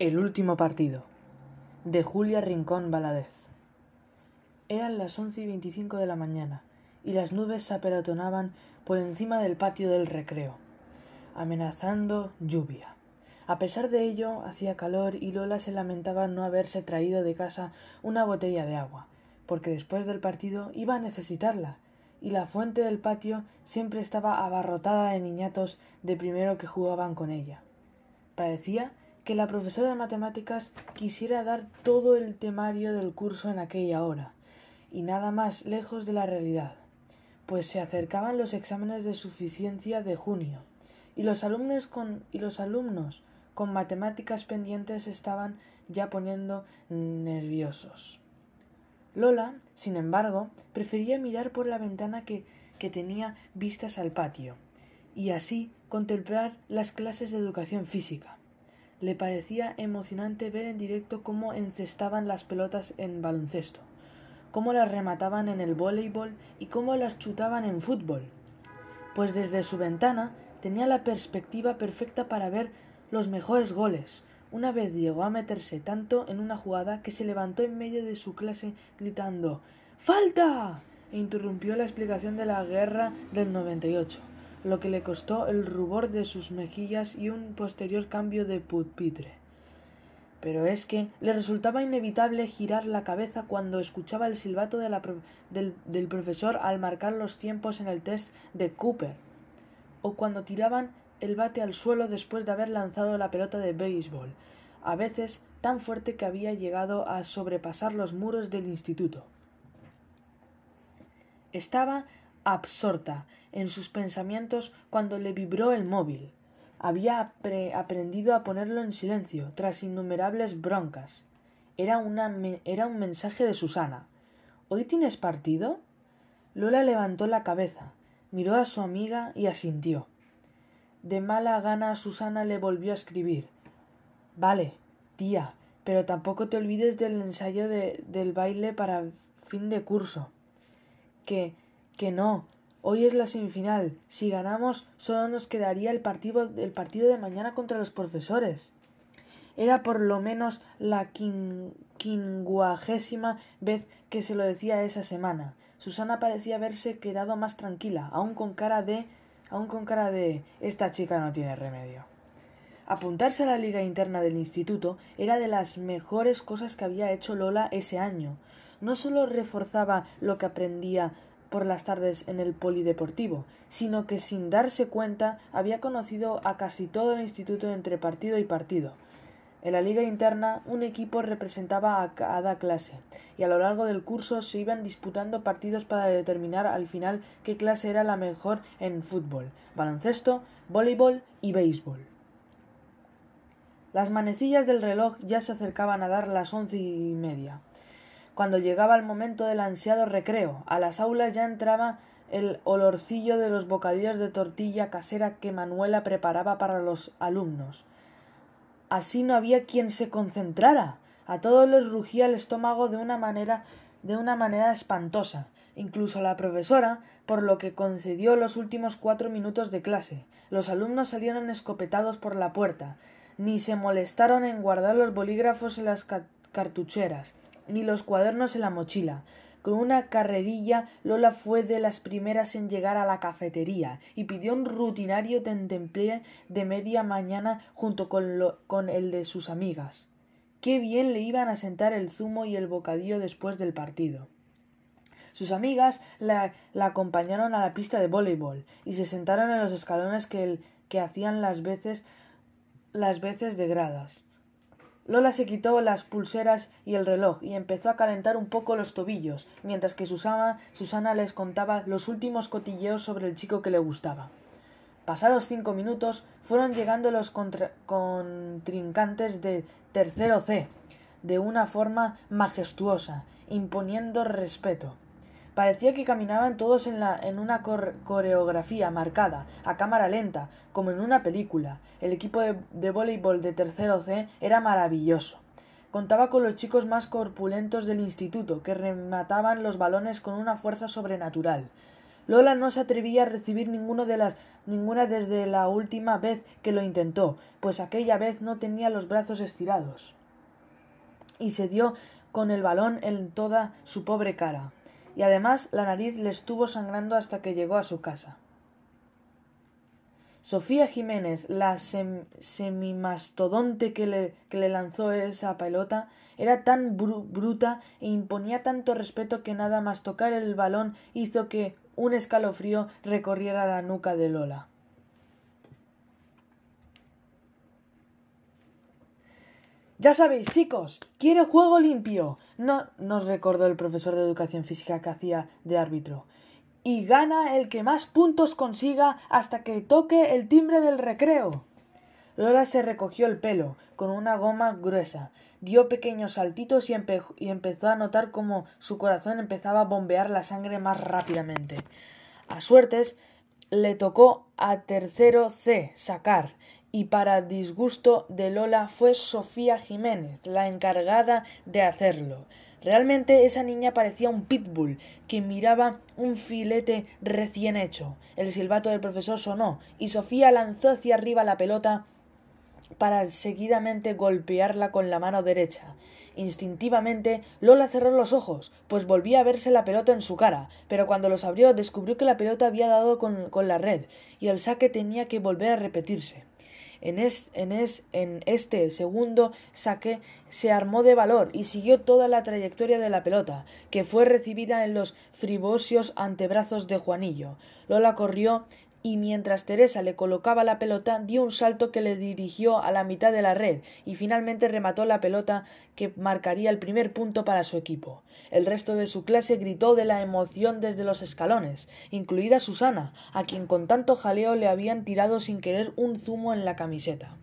El último partido de Julia Rincón Valadez. Eran las once y veinticinco de la mañana y las nubes se apelotonaban por encima del patio del recreo, amenazando lluvia. A pesar de ello, hacía calor y Lola se lamentaba no haberse traído de casa una botella de agua, porque después del partido iba a necesitarla, y la fuente del patio siempre estaba abarrotada de niñatos de primero que jugaban con ella. Parecía que la profesora de matemáticas quisiera dar todo el temario del curso en aquella hora, y nada más lejos de la realidad, pues se acercaban los exámenes de suficiencia de junio, y los alumnos con, y los alumnos con matemáticas pendientes estaban ya poniendo nerviosos. Lola, sin embargo, prefería mirar por la ventana que, que tenía vistas al patio, y así contemplar las clases de educación física. Le parecía emocionante ver en directo cómo encestaban las pelotas en baloncesto, cómo las remataban en el voleibol y cómo las chutaban en fútbol, pues desde su ventana tenía la perspectiva perfecta para ver los mejores goles, una vez llegó a meterse tanto en una jugada que se levantó en medio de su clase gritando ¡Falta! e interrumpió la explicación de la guerra del 98, lo que le costó el rubor de sus mejillas y un posterior cambio de pupitre. Pero es que le resultaba inevitable girar la cabeza cuando escuchaba el silbato del, del profesor al marcar los tiempos en el test de Cooper, o cuando tiraban el bate al suelo después de haber lanzado la pelota de béisbol, a veces tan fuerte que había llegado a sobrepasar los muros del instituto. Estaba absorta en sus pensamientos cuando le vibró el móvil. Había aprendido a ponerlo en silencio tras innumerables broncas. Era, una era un mensaje de Susana. ¿Hoy tienes partido? Lola levantó la cabeza, miró a su amiga y asintió. De mala gana Susana le volvió a escribir. Vale, tía, pero tampoco te olvides del ensayo de, del baile para fin de curso. Que, que no. Hoy es la semifinal. Si ganamos, solo nos quedaría el partido, el partido de mañana contra los profesores. Era por lo menos la quincuagésima vez que se lo decía esa semana. Susana parecía haberse quedado más tranquila, aun con cara de aún con cara de esta chica no tiene remedio. Apuntarse a la liga interna del instituto era de las mejores cosas que había hecho Lola ese año. No solo reforzaba lo que aprendía por las tardes en el polideportivo, sino que sin darse cuenta había conocido a casi todo el instituto entre partido y partido, en la liga interna, un equipo representaba a cada clase, y a lo largo del curso se iban disputando partidos para determinar al final qué clase era la mejor en fútbol, baloncesto, voleibol y béisbol. Las manecillas del reloj ya se acercaban a dar las once y media. Cuando llegaba el momento del ansiado recreo, a las aulas ya entraba el olorcillo de los bocadillos de tortilla casera que Manuela preparaba para los alumnos. Así no había quien se concentrara. A todos les rugía el estómago de una manera de una manera espantosa, incluso la profesora, por lo que concedió los últimos cuatro minutos de clase. Los alumnos salieron escopetados por la puerta, ni se molestaron en guardar los bolígrafos en las cartucheras, ni los cuadernos en la mochila. Con una carrerilla Lola fue de las primeras en llegar a la cafetería y pidió un rutinario tentemplé de media mañana junto con, con el de sus amigas. Qué bien le iban a sentar el zumo y el bocadillo después del partido. Sus amigas la, la acompañaron a la pista de voleibol y se sentaron en los escalones que, el, que hacían las veces las veces de gradas. Lola se quitó las pulseras y el reloj y empezó a calentar un poco los tobillos, mientras que Susana, Susana les contaba los últimos cotilleos sobre el chico que le gustaba. Pasados cinco minutos fueron llegando los contrincantes de tercero C, de una forma majestuosa, imponiendo respeto. Parecía que caminaban todos en, la, en una coreografía marcada, a cámara lenta, como en una película. El equipo de, de voleibol de tercero C era maravilloso. Contaba con los chicos más corpulentos del instituto, que remataban los balones con una fuerza sobrenatural. Lola no se atrevía a recibir ninguno de las, ninguna desde la última vez que lo intentó, pues aquella vez no tenía los brazos estirados. Y se dio con el balón en toda su pobre cara. Y además la nariz le estuvo sangrando hasta que llegó a su casa. Sofía Jiménez, la semimastodonte que le, lanzó esa pelota, era tan bruta e imponía tanto respeto que nada más tocar el balón hizo que un escalofrío recorriera la nuca de Lola. Ya sabéis, chicos, quiere juego limpio. No nos recordó el profesor de educación física que hacía de árbitro y gana el que más puntos consiga hasta que toque el timbre del recreo. Lola se recogió el pelo con una goma gruesa, dio pequeños saltitos y, y, empezó a notar cómo su corazón empezaba a bombear la sangre más rápidamente. A suertes le tocó a tercero C sacar, y para disgusto de Lola fue Sofía Jiménez la encargada de hacerlo. Realmente esa niña parecía un pitbull que miraba un filete recién hecho. El silbato del profesor sonó y Sofía lanzó hacia arriba la pelota para seguidamente golpearla con la mano derecha. Instintivamente Lola cerró los ojos, pues volvía a verse la pelota en su cara, pero cuando los abrió descubrió que la pelota había dado con, la red, y el saque tenía que volver a repetirse. En, en, este segundo saque se armó de valor y siguió toda la trayectoria de la pelota, que fue recibida en los fribosios antebrazos de Juanillo. Lola corrió y mientras Teresa le colocaba la pelota dio un salto que le dirigió a la mitad de la red y finalmente remató la pelota que marcaría el primer punto para su equipo. El resto de su clase gritó de la emoción desde los escalones, incluida Susana, a quien con tanto jaleo le habían tirado sin querer un zumo en la camiseta.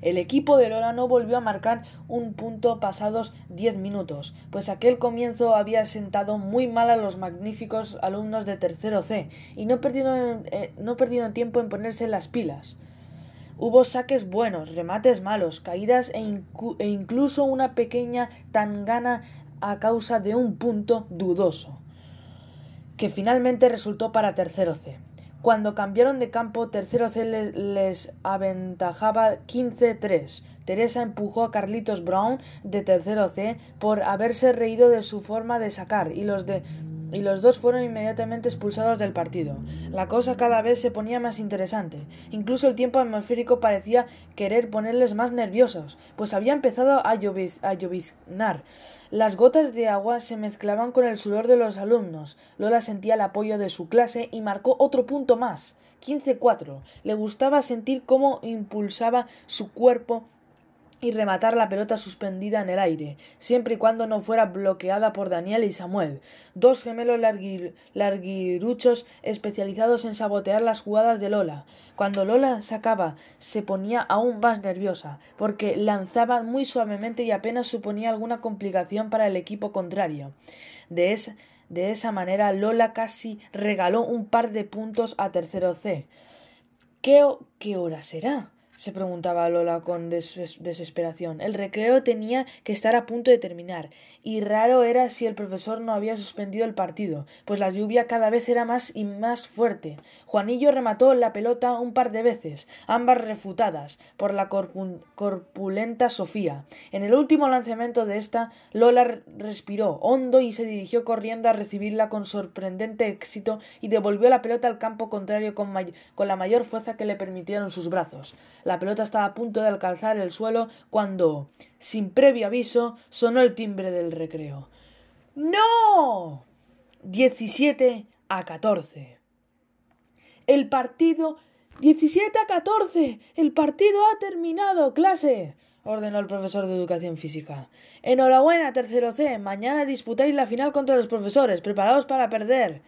El equipo de Lola no volvió a marcar un punto pasados diez minutos, pues aquel comienzo había sentado muy mal a los magníficos alumnos de tercero C, y no perdieron, eh, no tiempo en ponerse las pilas. Hubo saques buenos, remates malos, caídas e, e incluso una pequeña tangana a causa de un punto dudoso, que finalmente resultó para tercero C. Cuando cambiaron de campo, tercero C les, aventajaba 15-3. Teresa empujó a Carlitos Brown de tercero C por haberse reído de su forma de sacar y los de y los dos fueron inmediatamente expulsados del partido. La cosa cada vez se ponía más interesante. Incluso el tiempo atmosférico parecía querer ponerles más nerviosos, pues había empezado a, lloviznar. Las gotas de agua se mezclaban con el sudor de los alumnos. Lola sentía el apoyo de su clase y marcó otro punto más. 15-4. Le gustaba sentir cómo impulsaba su cuerpo y rematar la pelota suspendida en el aire, siempre y cuando no fuera bloqueada por Daniel y Samuel, dos gemelos larguiruchos especializados en sabotear las jugadas de Lola. Cuando Lola sacaba, se ponía aún más nerviosa, porque lanzaba muy suavemente y apenas suponía alguna complicación para el equipo contrario. De esa, de esa manera Lola casi regaló un par de puntos a tercero C. ¿Qué, qué hora será? Se preguntaba Lola con desesperación. El recreo tenía que estar a punto de terminar, y raro era si el profesor no había suspendido el partido, pues la lluvia cada vez era más y más fuerte. Juanillo remató la pelota un par de veces, ambas refutadas por la corpulenta Sofía. En el último lanzamiento de esta, Lola respiró hondo y se dirigió corriendo a recibirla con sorprendente éxito y devolvió la pelota al campo contrario con, con la mayor fuerza que le permitieron sus brazos. La pelota estaba a punto de alcanzar el suelo cuando, sin previo aviso, sonó el timbre del recreo. ¡No! 17 a 14. El partido. 17 a 14. El partido ha terminado, clase ordenó el profesor de educación física. Enhorabuena, tercero C. Mañana disputáis la final contra los profesores. Preparaos para perder.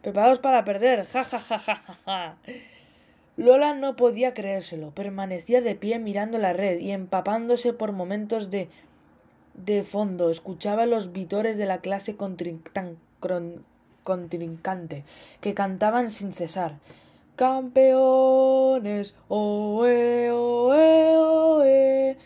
Preparaos para perder. Ja ja ja ja ja. Lola no podía creérselo. Permanecía de pie mirando la red y empapándose por momentos de de fondo. Escuchaba los vitores de la clase contrincante que cantaban sin cesar. Campeones, oe, oe, oe.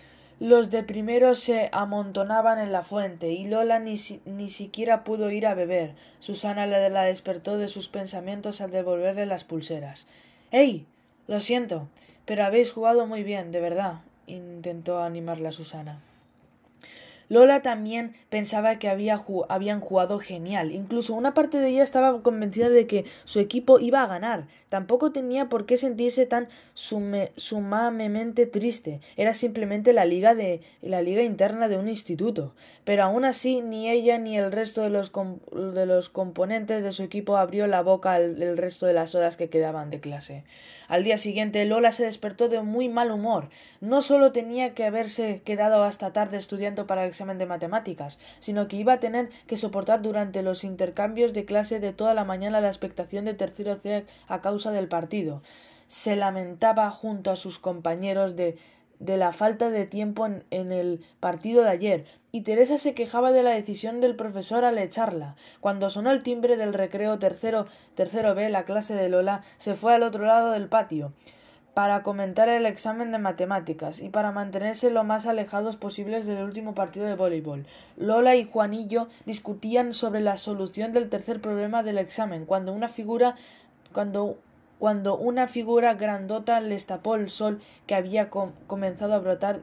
Los de primero se amontonaban en la fuente y Lola ni, ni siquiera pudo ir a beber. Susana la, la despertó de sus pensamientos al devolverle las pulseras. ¡Ey! Lo siento, pero habéis jugado muy bien, de verdad, intentó animarla Susana. Lola también pensaba que había habían jugado genial. Incluso una parte de ella estaba convencida de que su equipo iba a ganar. Tampoco tenía por qué sentirse tan sumamente triste. Era simplemente la liga de la liga interna de un instituto. Pero aún así ni ella ni el resto de los, componentes de su equipo abrió la boca el resto de las horas que quedaban de clase. Al día siguiente Lola se despertó de muy mal humor. No solo tenía que haberse quedado hasta tarde estudiando para el examen de matemáticas, sino que iba a tener que soportar durante los intercambios de clase de toda la mañana la expectación de tercero C a causa del partido. Se lamentaba junto a sus compañeros de de la falta de tiempo en, en, el partido de ayer, y Teresa se quejaba de la decisión del profesor al echarla. Cuando sonó el timbre del recreo tercero, tercero B, la clase de Lola se fue al otro lado del patio para comentar el examen de matemáticas y para mantenerse lo más alejados posibles del último partido de voleibol. Lola y Juanillo discutían sobre la solución del tercer problema del examen, cuando una figura cuando cuando una figura grandota les tapó el sol que había comenzado a brotar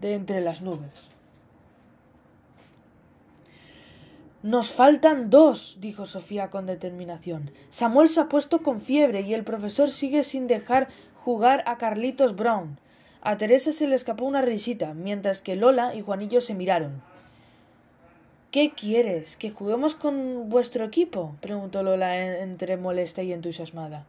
de entre las nubes. Nos faltan dos, dijo Sofía con determinación. Samuel se ha puesto con fiebre y el profesor sigue sin dejar jugar a Carlitos Brown. A Teresa se le escapó una risita, mientras que Lola y Juanillo se miraron. ¿Qué quieres? ¿Que juguemos con vuestro equipo? preguntó Lola entre molesta y entusiasmada.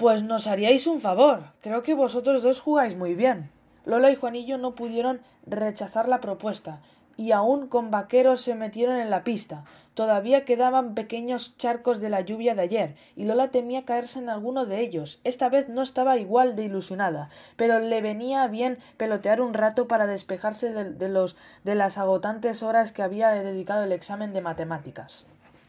Pues nos haríais un favor. Creo que vosotros dos jugáis muy bien. Lola y Juanillo no pudieron rechazar la propuesta, y aun con vaqueros se metieron en la pista. Todavía quedaban pequeños charcos de la lluvia de ayer, y Lola temía caerse en alguno de ellos. Esta vez no estaba igual de ilusionada, pero le venía bien pelotear un rato para despejarse de, los de las agotantes horas que había dedicado el examen de matemáticas.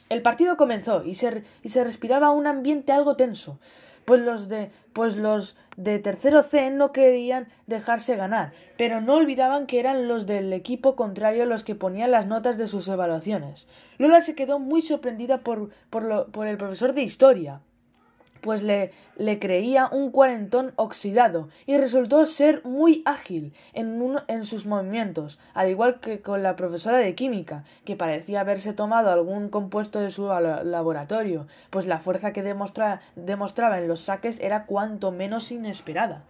El partido comenzó y se, y se respiraba un ambiente algo tenso pues los de pues los de tercero C no querían dejarse ganar, pero no olvidaban que eran los del equipo contrario los que ponían las notas de sus evaluaciones. Lola se quedó muy sorprendida por, por, lo, por el profesor de historia, pues le, le creía un cuarentón oxidado y resultó ser muy ágil en, en sus movimientos, al igual que con la profesora de química, que parecía haberse tomado algún compuesto de su laboratorio, pues la fuerza que demostraba en los saques era cuanto menos inesperada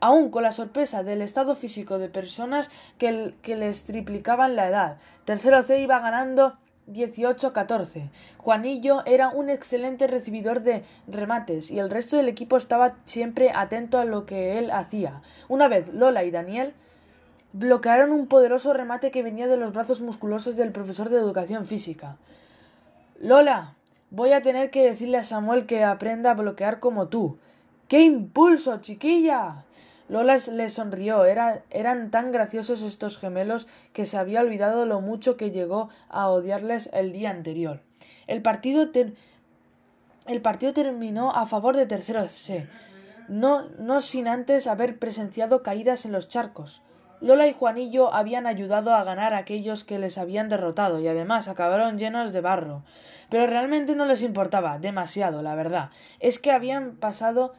aun con la sorpresa del estado físico de personas que, que les triplicaban la edad. Tercero C iba ganando 18-14. Juanillo era un excelente recibidor de remates y el resto del equipo estaba siempre atento a lo que él hacía. Una vez Lola y Daniel bloquearon un poderoso remate que venía de los brazos musculosos del profesor de educación física. Lola, voy a tener que decirle a Samuel que aprenda a bloquear como tú. ¡Qué impulso, chiquilla! Lola le sonrió. eran tan graciosos estos gemelos que se había olvidado lo mucho que llegó a odiarles el día anterior. El partido, el partido terminó a favor de tercero C, no, no sin antes haber presenciado caídas en los charcos. Lola y Juanillo habían ayudado a ganar a aquellos que les habían derrotado y además acabaron llenos de barro. Pero realmente no les importaba demasiado, la verdad. Es que habían pasado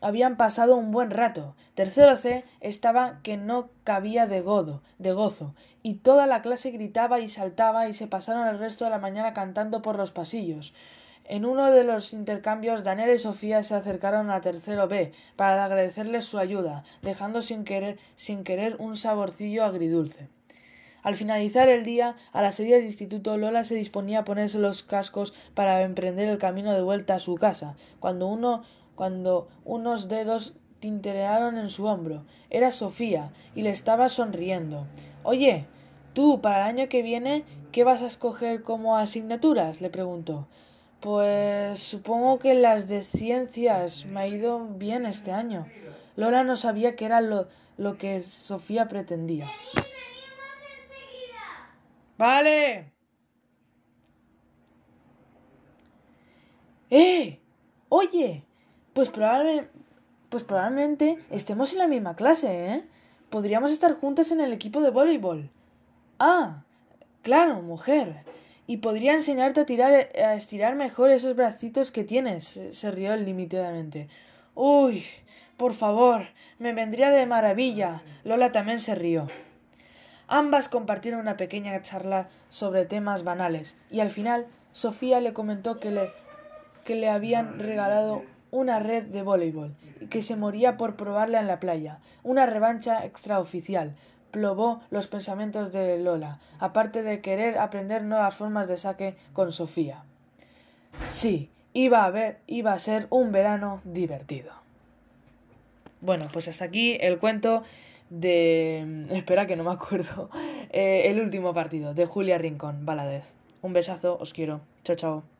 habían pasado un buen rato. Tercero C estaba que no cabía de godo, de gozo, y toda la clase gritaba y saltaba y se pasaron el resto de la mañana cantando por los pasillos. En uno de los intercambios, Daniel y Sofía se acercaron a tercero B para agradecerles su ayuda, dejando sin querer, sin querer un saborcillo agridulce. Al finalizar el día, a la salida del instituto, Lola se disponía a ponerse los cascos para emprender el camino de vuelta a su casa, cuando uno cuando unos dedos tinterearon en su hombro. Era Sofía, y le estaba sonriendo. Oye, tú, para el año que viene, ¿qué vas a escoger como asignaturas? le preguntó. Pues supongo que las de ciencias me ha ido bien este año. Lola no sabía qué era lo, lo que Sofía pretendía. Vale. ¡Eh! Oye, pues probablemente, Pues probablemente estemos en la misma clase, ¿eh? Podríamos estar juntas en el equipo de voleibol. Ah, claro, mujer. Y podría enseñarte a tirar, a estirar mejor esos bracitos que tienes, se rió limitadamente. Uy, por favor, me vendría de maravilla. Lola también se rió. Ambas compartieron una pequeña charla sobre temas banales, y al final Sofía le comentó que le, que le habían regalado una red de voleibol y que se moría por probarla en la playa. Una revancha extraoficial. Plobó los pensamientos de Lola, aparte de querer aprender nuevas formas de saque con Sofía. Sí, iba a ver, iba a ser un verano divertido. Bueno, pues hasta aquí el cuento de... Espera que no me acuerdo. Eh, el último partido, de Julia Rincón, Valadez. Un besazo, os quiero. Chao, chao.